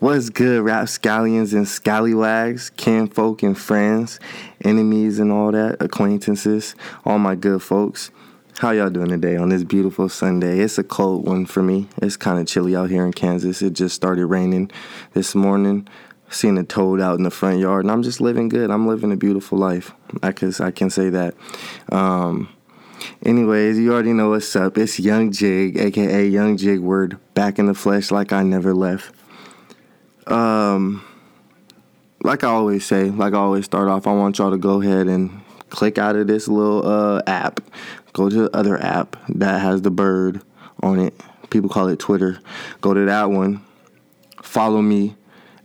What's good, rapscallions and scallywags, kinfolk and friends, enemies and all that, acquaintances, all my good folks. How y'all doing today on this beautiful Sunday? It's a cold one for me. It's kind of chilly out here in Kansas. It just started raining this morning. Seeing a toad out in the front yard, and I'm just living good. I'm living a beautiful life. I can I can say that. Um, anyways, you already know what's up. It's Young Jigg, aka Young Jiggward, back in the flesh like I never left. Um, like I always say, like I always start off, I want y'all to go ahead and click out of this little uh, app, go to the other app that has the bird on it. People call it Twitter. Go to that one. Follow me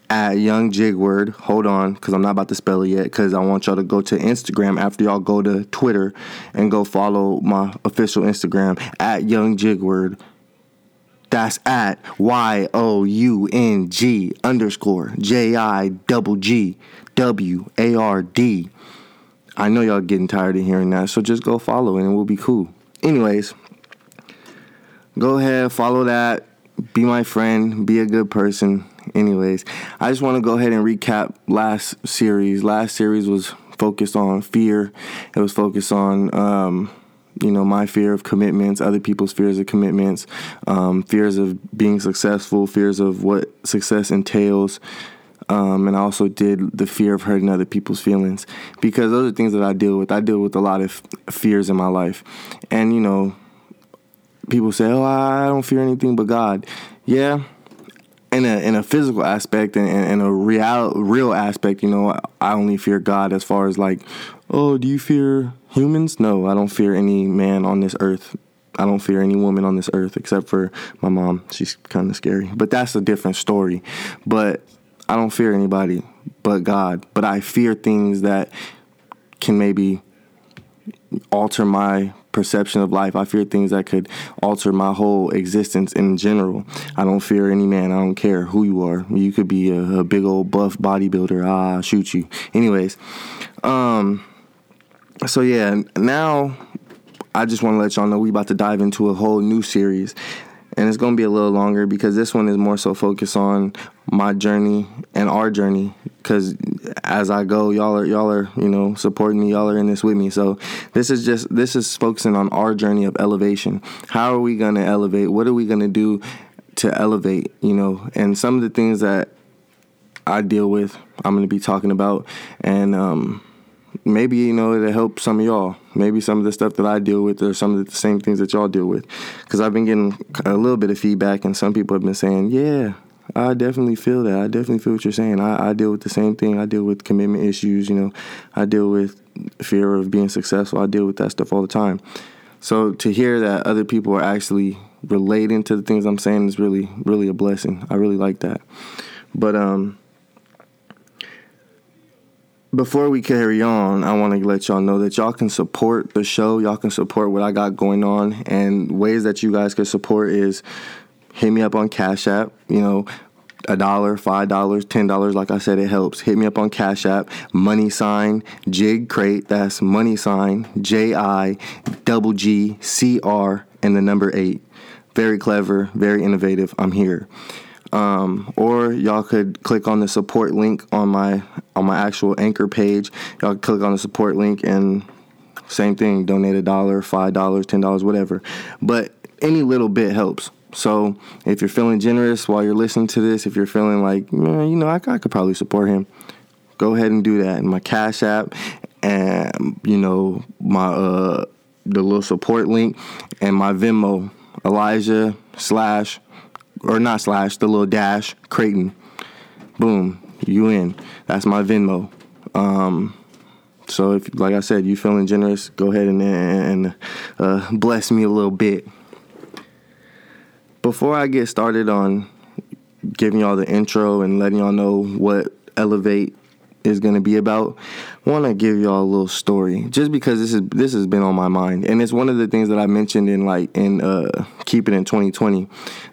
at Young Jiggward. Hold on, because I'm not about to spell it yet. Because I want y'all to go to Instagram after y'all go to Twitter and go follow my official Instagram at Young Jiggward. That's at Y O U N G underscore J I double G W A R D. I know y'all getting tired of hearing that, so just go follow and it will be cool. Anyways, go ahead, follow that, be my friend, be a good person. Anyways, I just want to go ahead and recap last series. Last series was focused on fear. It was focused on um, you know my fear of commitments other people's fears of commitments um, fears of being successful fears of what success entails um, and I also did the fear of hurting other people's feelings because those are things that I deal with. I deal with a lot of fears in my life, and you know, people say, "Oh, I don't fear anything but God." Yeah, in a in a physical aspect and in a real real aspect, you know, I only fear God as far as like, oh, do you fear humans? No, I don't fear any man on this earth. I don't fear any woman on this earth except for my mom. She's kind of scary, but that's a different story. But I don't fear anybody but God. But I fear things that can maybe alter my perception of life. I fear things that could alter my whole existence in general. I don't fear any man. I don't care who you are. You could be a, a big old buff bodybuilder. Ah, shoot you. Anyways, um, so yeah, now I just want to let y'all know we about to dive into a whole new series. And it's gonna be a little longer because this one is more so focused on my journey and our journey. Because as I go, y'all are y'all are you know supporting me. Y'all are in this with me. So this is just this is focusing on our journey of elevation. How are we gonna elevate? What are we gonna do to elevate? You know, and some of the things that I deal with, I'm gonna be talking about, and um, maybe you know it'll help some of y'all. Maybe some of the stuff that I deal with are some of the same things that y'all deal with. Because I've been getting a little bit of feedback, and some people have been saying, "Yeah, I definitely feel that. I definitely feel what you're saying. I, I deal with the same thing. I deal with commitment issues. You know, I deal with fear of being successful. I deal with that stuff all the time. So to hear that other people are actually relating to the things I'm saying is really, really a blessing. I really like that. But um before we carry on, I want to let y'all know that y'all can support the show. Y'all can support what I got going on. And ways that you guys can support is hit me up on Cash App. You know, a dollar, five dollars, ten dollars. Like I said, it helps. Hit me up on Cash App. Money sign Jig Crate. That's money sign J I double G C R and the number eight. Very clever, very innovative. I'm here. Um, or y'all could click on the support link on my on my actual anchor page. Y'all click on the support link and same thing. Donate a dollar, five dollars, ten dollars, whatever. But any little bit helps. So if you're feeling generous while you're listening to this, if you're feeling like, man, you know, I, I could probably support him, go ahead and do that. And my Cash App and you know my uh the little support link and my Venmo, Elijah slash or not slash the little dash Creighton. Boom, you in. That's my Venmo. Um, so if, like I said, you feeling generous, go ahead and, and uh, bless me a little bit. Before I get started on giving y'all the intro and letting y'all know what Elevate is going to be about, want to give y'all a little story just because this is this has been on my mind and it's one of the things that I mentioned in like in uh keep it in 2020,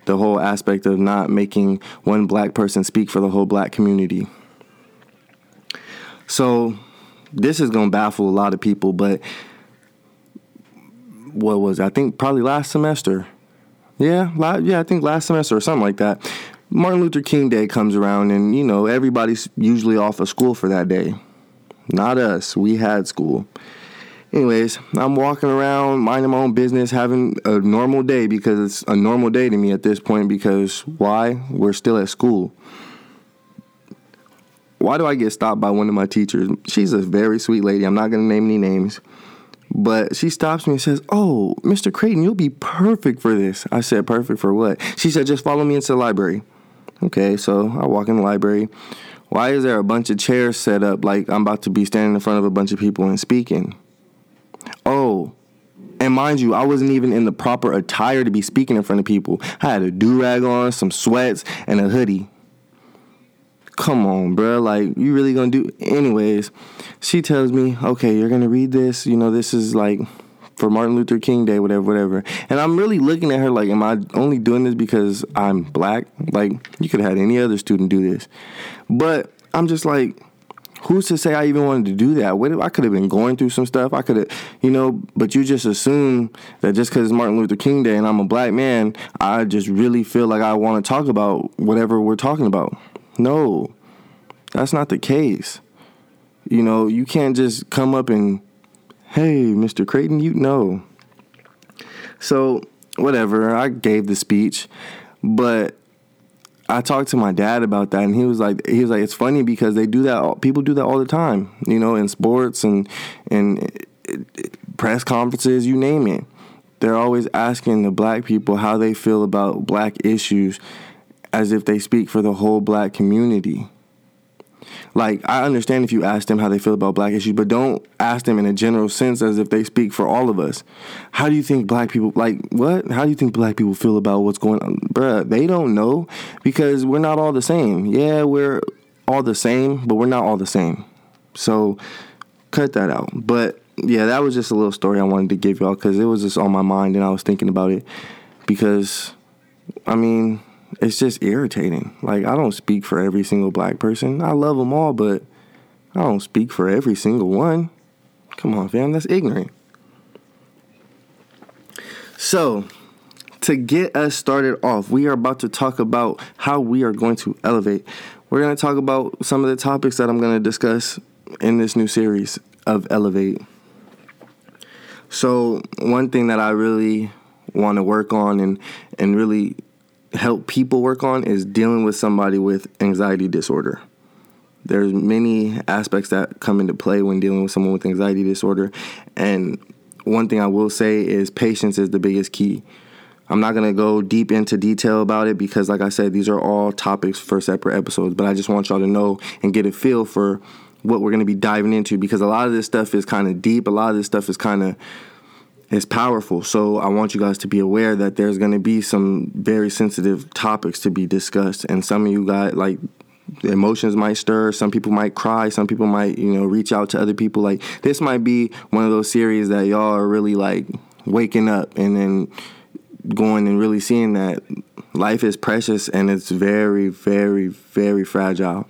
the whole aspect of not making one black person speak for the whole black community. So, this is going to baffle a lot of people, but what was it? I think probably last semester. Yeah, yeah, I think last semester or something like that. Martin Luther King Day comes around, and you know everybody's usually off of school for that day. Not us. We had school. Anyways, I'm walking around, minding my own business, having a normal day because it's a normal day to me at this point. Because why? We're still at school. Why do I get stopped by one of my teachers? She's a very sweet lady. I'm not going to name any names. But she stops me and says, Oh, Mr. Creighton, you'll be perfect for this. I said, Perfect for what? She said, Just follow me into the library. Okay, so I walk in the library. Why is there a bunch of chairs set up like I'm about to be standing in front of a bunch of people and speaking? Oh, and mind you, I wasn't even in the proper attire to be speaking in front of people. I had a do rag on, some sweats, and a hoodie. Come on, bro. Like, you really gonna do. Anyways, she tells me, okay, you're gonna read this. You know, this is like for Martin Luther King Day, whatever, whatever. And I'm really looking at her like, am I only doing this because I'm black? Like, you could have had any other student do this. But I'm just like, who's to say I even wanted to do that? What if I could have been going through some stuff? I could have, you know, but you just assume that just because it's Martin Luther King Day and I'm a black man, I just really feel like I want to talk about whatever we're talking about. No, that's not the case. You know, you can't just come up and hey, Mr. Creighton, you know. So, whatever, I gave the speech, but I talked to my dad about that, and he was like, he was like, it's funny because they do that. People do that all the time, you know, in sports and and press conferences, you name it. They're always asking the black people how they feel about black issues, as if they speak for the whole black community. Like, I understand if you ask them how they feel about black issues, but don't ask them in a general sense as if they speak for all of us. How do you think black people, like, what? How do you think black people feel about what's going on? Bruh, they don't know because we're not all the same. Yeah, we're all the same, but we're not all the same. So, cut that out. But yeah, that was just a little story I wanted to give y'all because it was just on my mind and I was thinking about it because, I mean, it's just irritating. Like I don't speak for every single black person. I love them all, but I don't speak for every single one. Come on, fam, that's ignorant. So, to get us started off, we are about to talk about how we are going to elevate. We're going to talk about some of the topics that I'm going to discuss in this new series of Elevate. So, one thing that I really want to work on and and really help people work on is dealing with somebody with anxiety disorder. There's many aspects that come into play when dealing with someone with anxiety disorder. And one thing I will say is patience is the biggest key. I'm not to go deep into detail about it because, like I said, these are all topics for separate episodes. But I just want y'all to know and get a feel for what we're to be diving into because a lot of this stuff is kind of deep. A lot of this stuff is kind of is powerful. So I want you guys to be aware that there's going to be some very sensitive topics to be discussed, and some of you guys like emotions might stir. Some people might cry. Some people might you know reach out to other people. Like this might be one of those series that y'all are really like waking up and then going and really seeing that life is precious and it's very very very fragile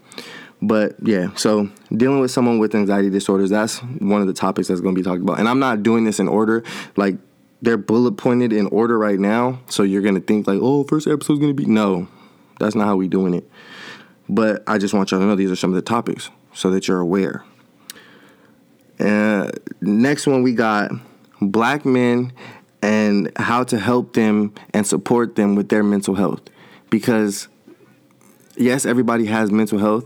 but yeah, so dealing with someone with anxiety disorders, that's one of the topics that's going to be talked about. And I'm not doing this in order. Like they're bullet pointed in order right now. So you're going to think like, oh, first episode's going to be. No, that's not how we doing it. But I just want y'all to know these are some of the topics so that you're aware. Uh, next one, we got black men and how to help them and support them with their mental health. Because, yes, everybody has mental health,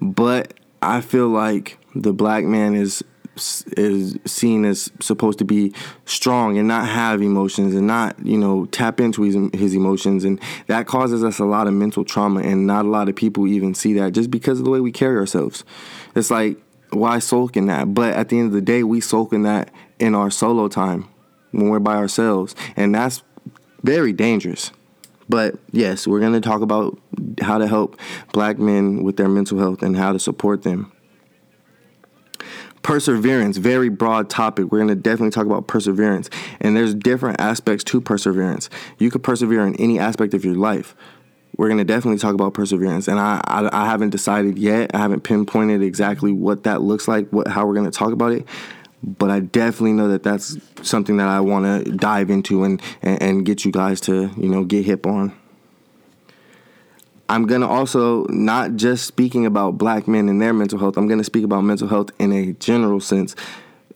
but I feel like the black man is is seen as supposed to be strong and not have emotions and not you know tap into his, his emotions. And that causes us a lot of mental trauma and not a lot of people even see that just because of the way we carry ourselves. It's like why sulk in that? But at the end of the day we sulk in that in our solo time when we're by ourselves. And that's very dangerous but yes, we're going to talk about how to help black men with their mental health and how to support them. perseverance very broad topic. We're going to definitely talk about perseverance. And there's different aspects to perseverance. You could persevere in any aspect of your life. We're going to definitely talk about perseverance. And I, I, I haven't decided yet. I haven't pinpointed exactly what that looks like what how we're going to talk about it but i definitely know that that's something that i want to dive into and, and and get you guys to you know get hip on I'm to also not just speaking about black men and their mental health. I'm to speak about mental health in a general sense,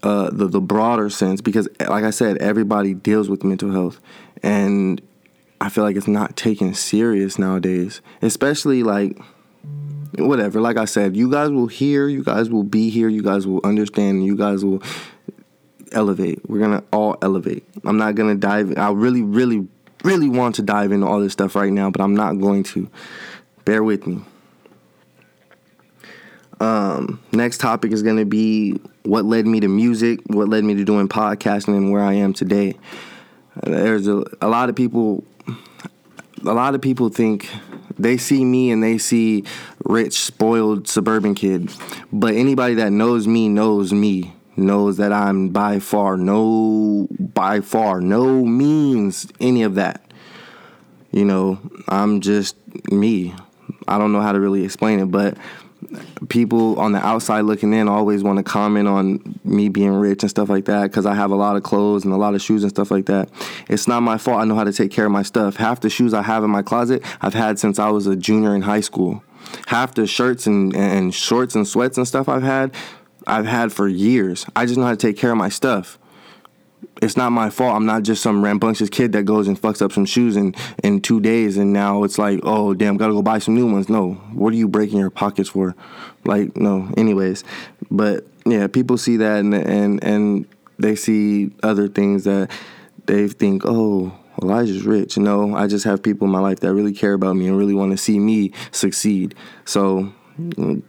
uh, the the broader sense, because like I said, everybody deals with mental health, and I feel like it's not taken serious nowadays, especially like whatever. Like I said, you guys will hear, you guys will be here, you guys will understand, you guys will elevate. We're gonna all elevate. I'm not gonna dive. I really, really, really want to dive into all this stuff right now, but I'm not going to. Bear with me. Um, next topic is to be what led me to music, what led me to doing podcasting, and where I am today. There's a, a lot of people. A lot of people think they see me and they see rich, spoiled suburban kid, but anybody that knows me knows me knows that I'm by far no by far no means any of that. You know, I'm just me. I don't know how to really explain it, but people on the outside looking in always want to comment on me being rich and stuff like that because I have a lot of clothes and a lot of shoes and stuff like that. It's not my fault. I know how to take care of my stuff. Half the shoes I have in my closet, I've had since I was a junior in high school. Half the shirts and, and shorts and sweats and stuff I've had, I've had for years. I just know how to take care of my stuff it's not my fault. I'm not just some rambunctious kid that goes and fucks up some shoes in, in two days and now it's like, oh damn, gotta go buy some new ones. No. What are you breaking your pockets for? Like, no. Anyways. But yeah, people see that and and and they see other things that they think, oh, Elijah's rich. No, I just have people in my life that really care about me and really want to see me succeed. So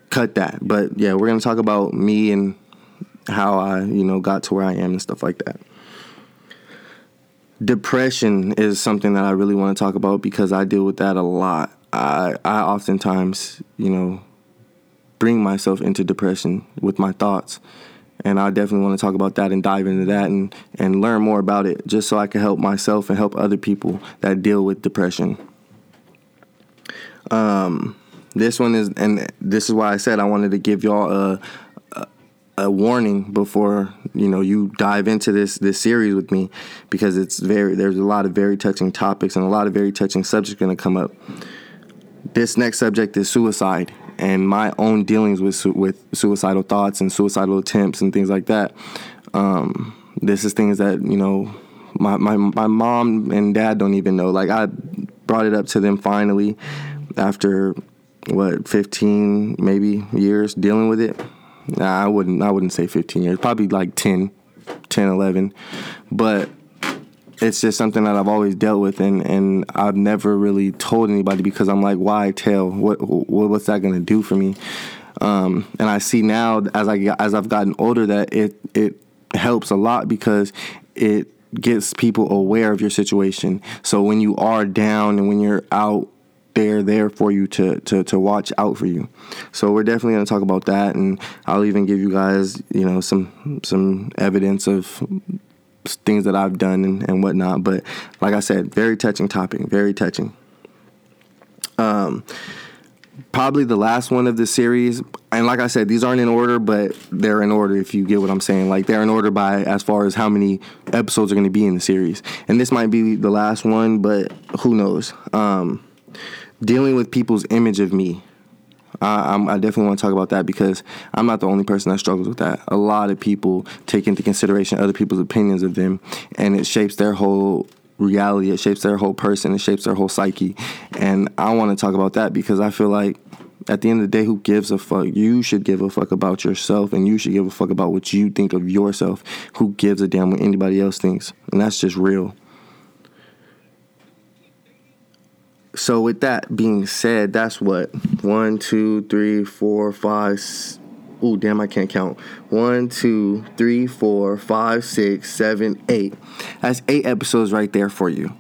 cut that. But yeah, we're gonna talk about me and how I, you know, got to where I am and stuff like that depression is something that I really want to talk about because I deal with that a lot. I I oftentimes, you know, bring myself into depression with my thoughts. And I definitely want to talk about that and dive into that and, and learn more about it just so I can help myself and help other people that deal with depression. Um, this one is, and this is why I said I wanted to give y'all a, a warning before you know you dive into this this series with me because it's very there's a lot of very touching topics and a lot of very touching subjects going to come up. This next subject is suicide and my own dealings with with suicidal thoughts and suicidal attempts and things like that. Um, this is things that you know my, my my mom and dad don't even know. Like I brought it up to them finally after what 15 maybe years dealing with it Nah, I wouldn't. I wouldn't say 15 years. Probably like 10, 10, 11. But it's just something that I've always dealt with, and, and I've never really told anybody because I'm like, why tell? What, what what's that gonna do for me? Um, and I see now as I as I've gotten older that it it helps a lot because it gets people aware of your situation. So when you are down and when you're out they're there for you to to to watch out for you. So we're definitely going to talk about that, and I'll even give you guys you know some some evidence of things that I've done and, and whatnot. But like I said, very touching topic, very touching. Um, probably the last one of the series, and like I said, these aren't in order, but they're in order if you get what I'm saying. Like they're in order by as far as how many episodes are going to be in the series, and this might be the last one, but who knows. Um, dealing with people's image of me. I, I, definitely want to talk about that because I'm not the only person that struggles with that. A lot of people take into consideration other people's opinions of them, and it shapes their whole reality. It shapes their whole person. It shapes their whole psyche. And I want to talk about that because I feel like at the end of the day, who gives a fuck? You should give a fuck about yourself, and you should give a fuck about what you think of yourself. Who gives a damn what anybody else thinks? And that's just real. So with that being said, that's what one, two, three, four, five. Oh damn! I can't count. One, two, three, four, five, six, seven, eight. That's eight episodes right there for you.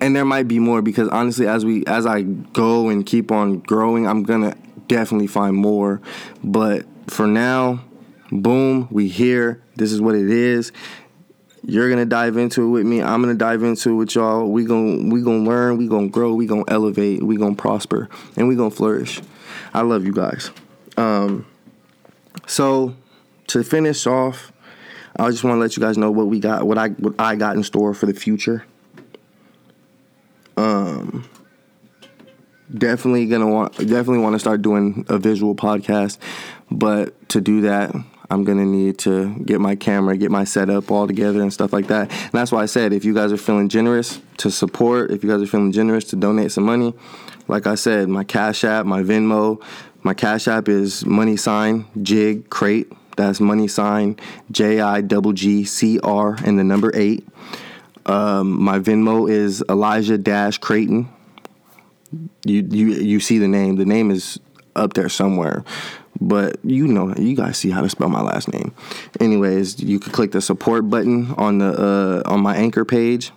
And there might be more because honestly, as we as I go and keep on growing, I'm gonna definitely find more. But for now, Boom, we here. This is what it is. You're gonna dive into it with me. I'm gonna dive into it with y'all. We gonna we gonna learn. We gonna grow. We gonna elevate. We gonna prosper, and we gonna flourish. I love you guys. Um, so to finish off, I just want to let you guys know what we got, what I what I got in store for the future. Um, definitely gonna want definitely want to start doing a visual podcast, but to do that, I'm gonna need to get my camera, get my setup all together and stuff like that. And that's why I said if you guys are feeling generous to support, if you guys are feeling generous to donate some money, like I said, my Cash App, my Venmo, my Cash App is money sign jig crate. That's money sign J I double G C R and the number eight. Um, my Venmo is Elijah Dash Creighton. You you you see the name. The name is up there somewhere but you know you guys see how to spell my last name. Anyways you could click the support button on the uh, on my anchor page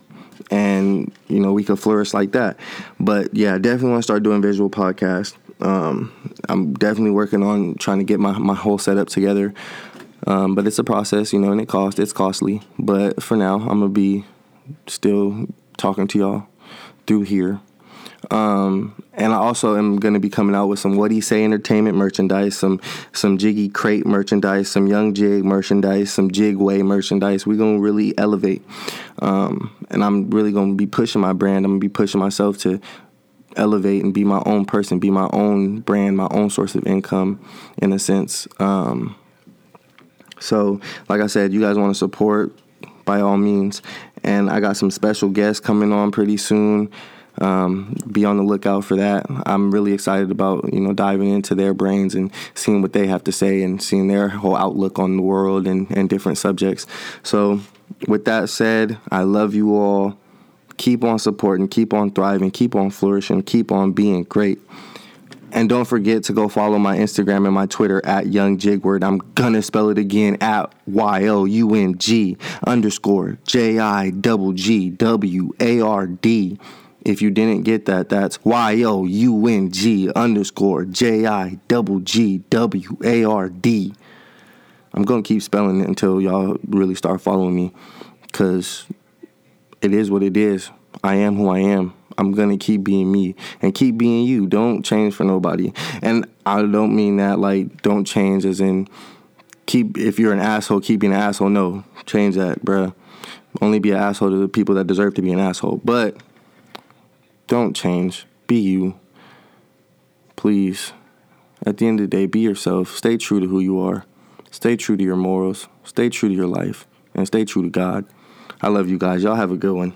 and you know we could flourish like that. But yeah definitely want to start doing visual podcast um, i'm definitely working on trying to get my, my whole setup together. Um, but it's a process you know and it costs it's costly. But for now i'm gonna be still talking to y'all through here um, and I also am going to be coming out with some What Do You Say Entertainment merchandise, some some Jiggy Crate merchandise, some Young Jigg merchandise, some Jigway merchandise. We're going to really elevate. Um, and I'm really going to be pushing my brand. I'm going to be pushing myself to elevate and be my own person, be my own brand, my own source of income in a sense. Um, so, like I said, you guys want to support by all means. And I got some special guests coming on pretty soon um, be on the lookout for that. I'm really excited about you know diving into their brains and seeing what they have to say and seeing their whole outlook on the world and, and different subjects. So, with that said, I love you all. Keep on supporting, keep on thriving, keep on flourishing, keep on being great. And don't forget to go follow my Instagram and my Twitter at Young Jiggward. I'm gonna spell it again at Y O U N G underscore J I double G W A R D. If you didn't get that, that's Y O U N G underscore J I double G W A R D. I'm gonna keep spelling it until y'all really start following me, cause it is what it is. I am who I am. I'm gonna keep being me and keep being you. Don't change for nobody. And I don't mean that like don't change as in keep if you're an asshole, keep being an asshole. No, change that, bruh. Only be an asshole to the people that deserve to be an asshole. But don't change. Be you. Please. At the end of the day, be yourself. Stay true to who you are. Stay true to your morals. Stay true to your life. And stay true to God. I love you guys. Y'all have a good one.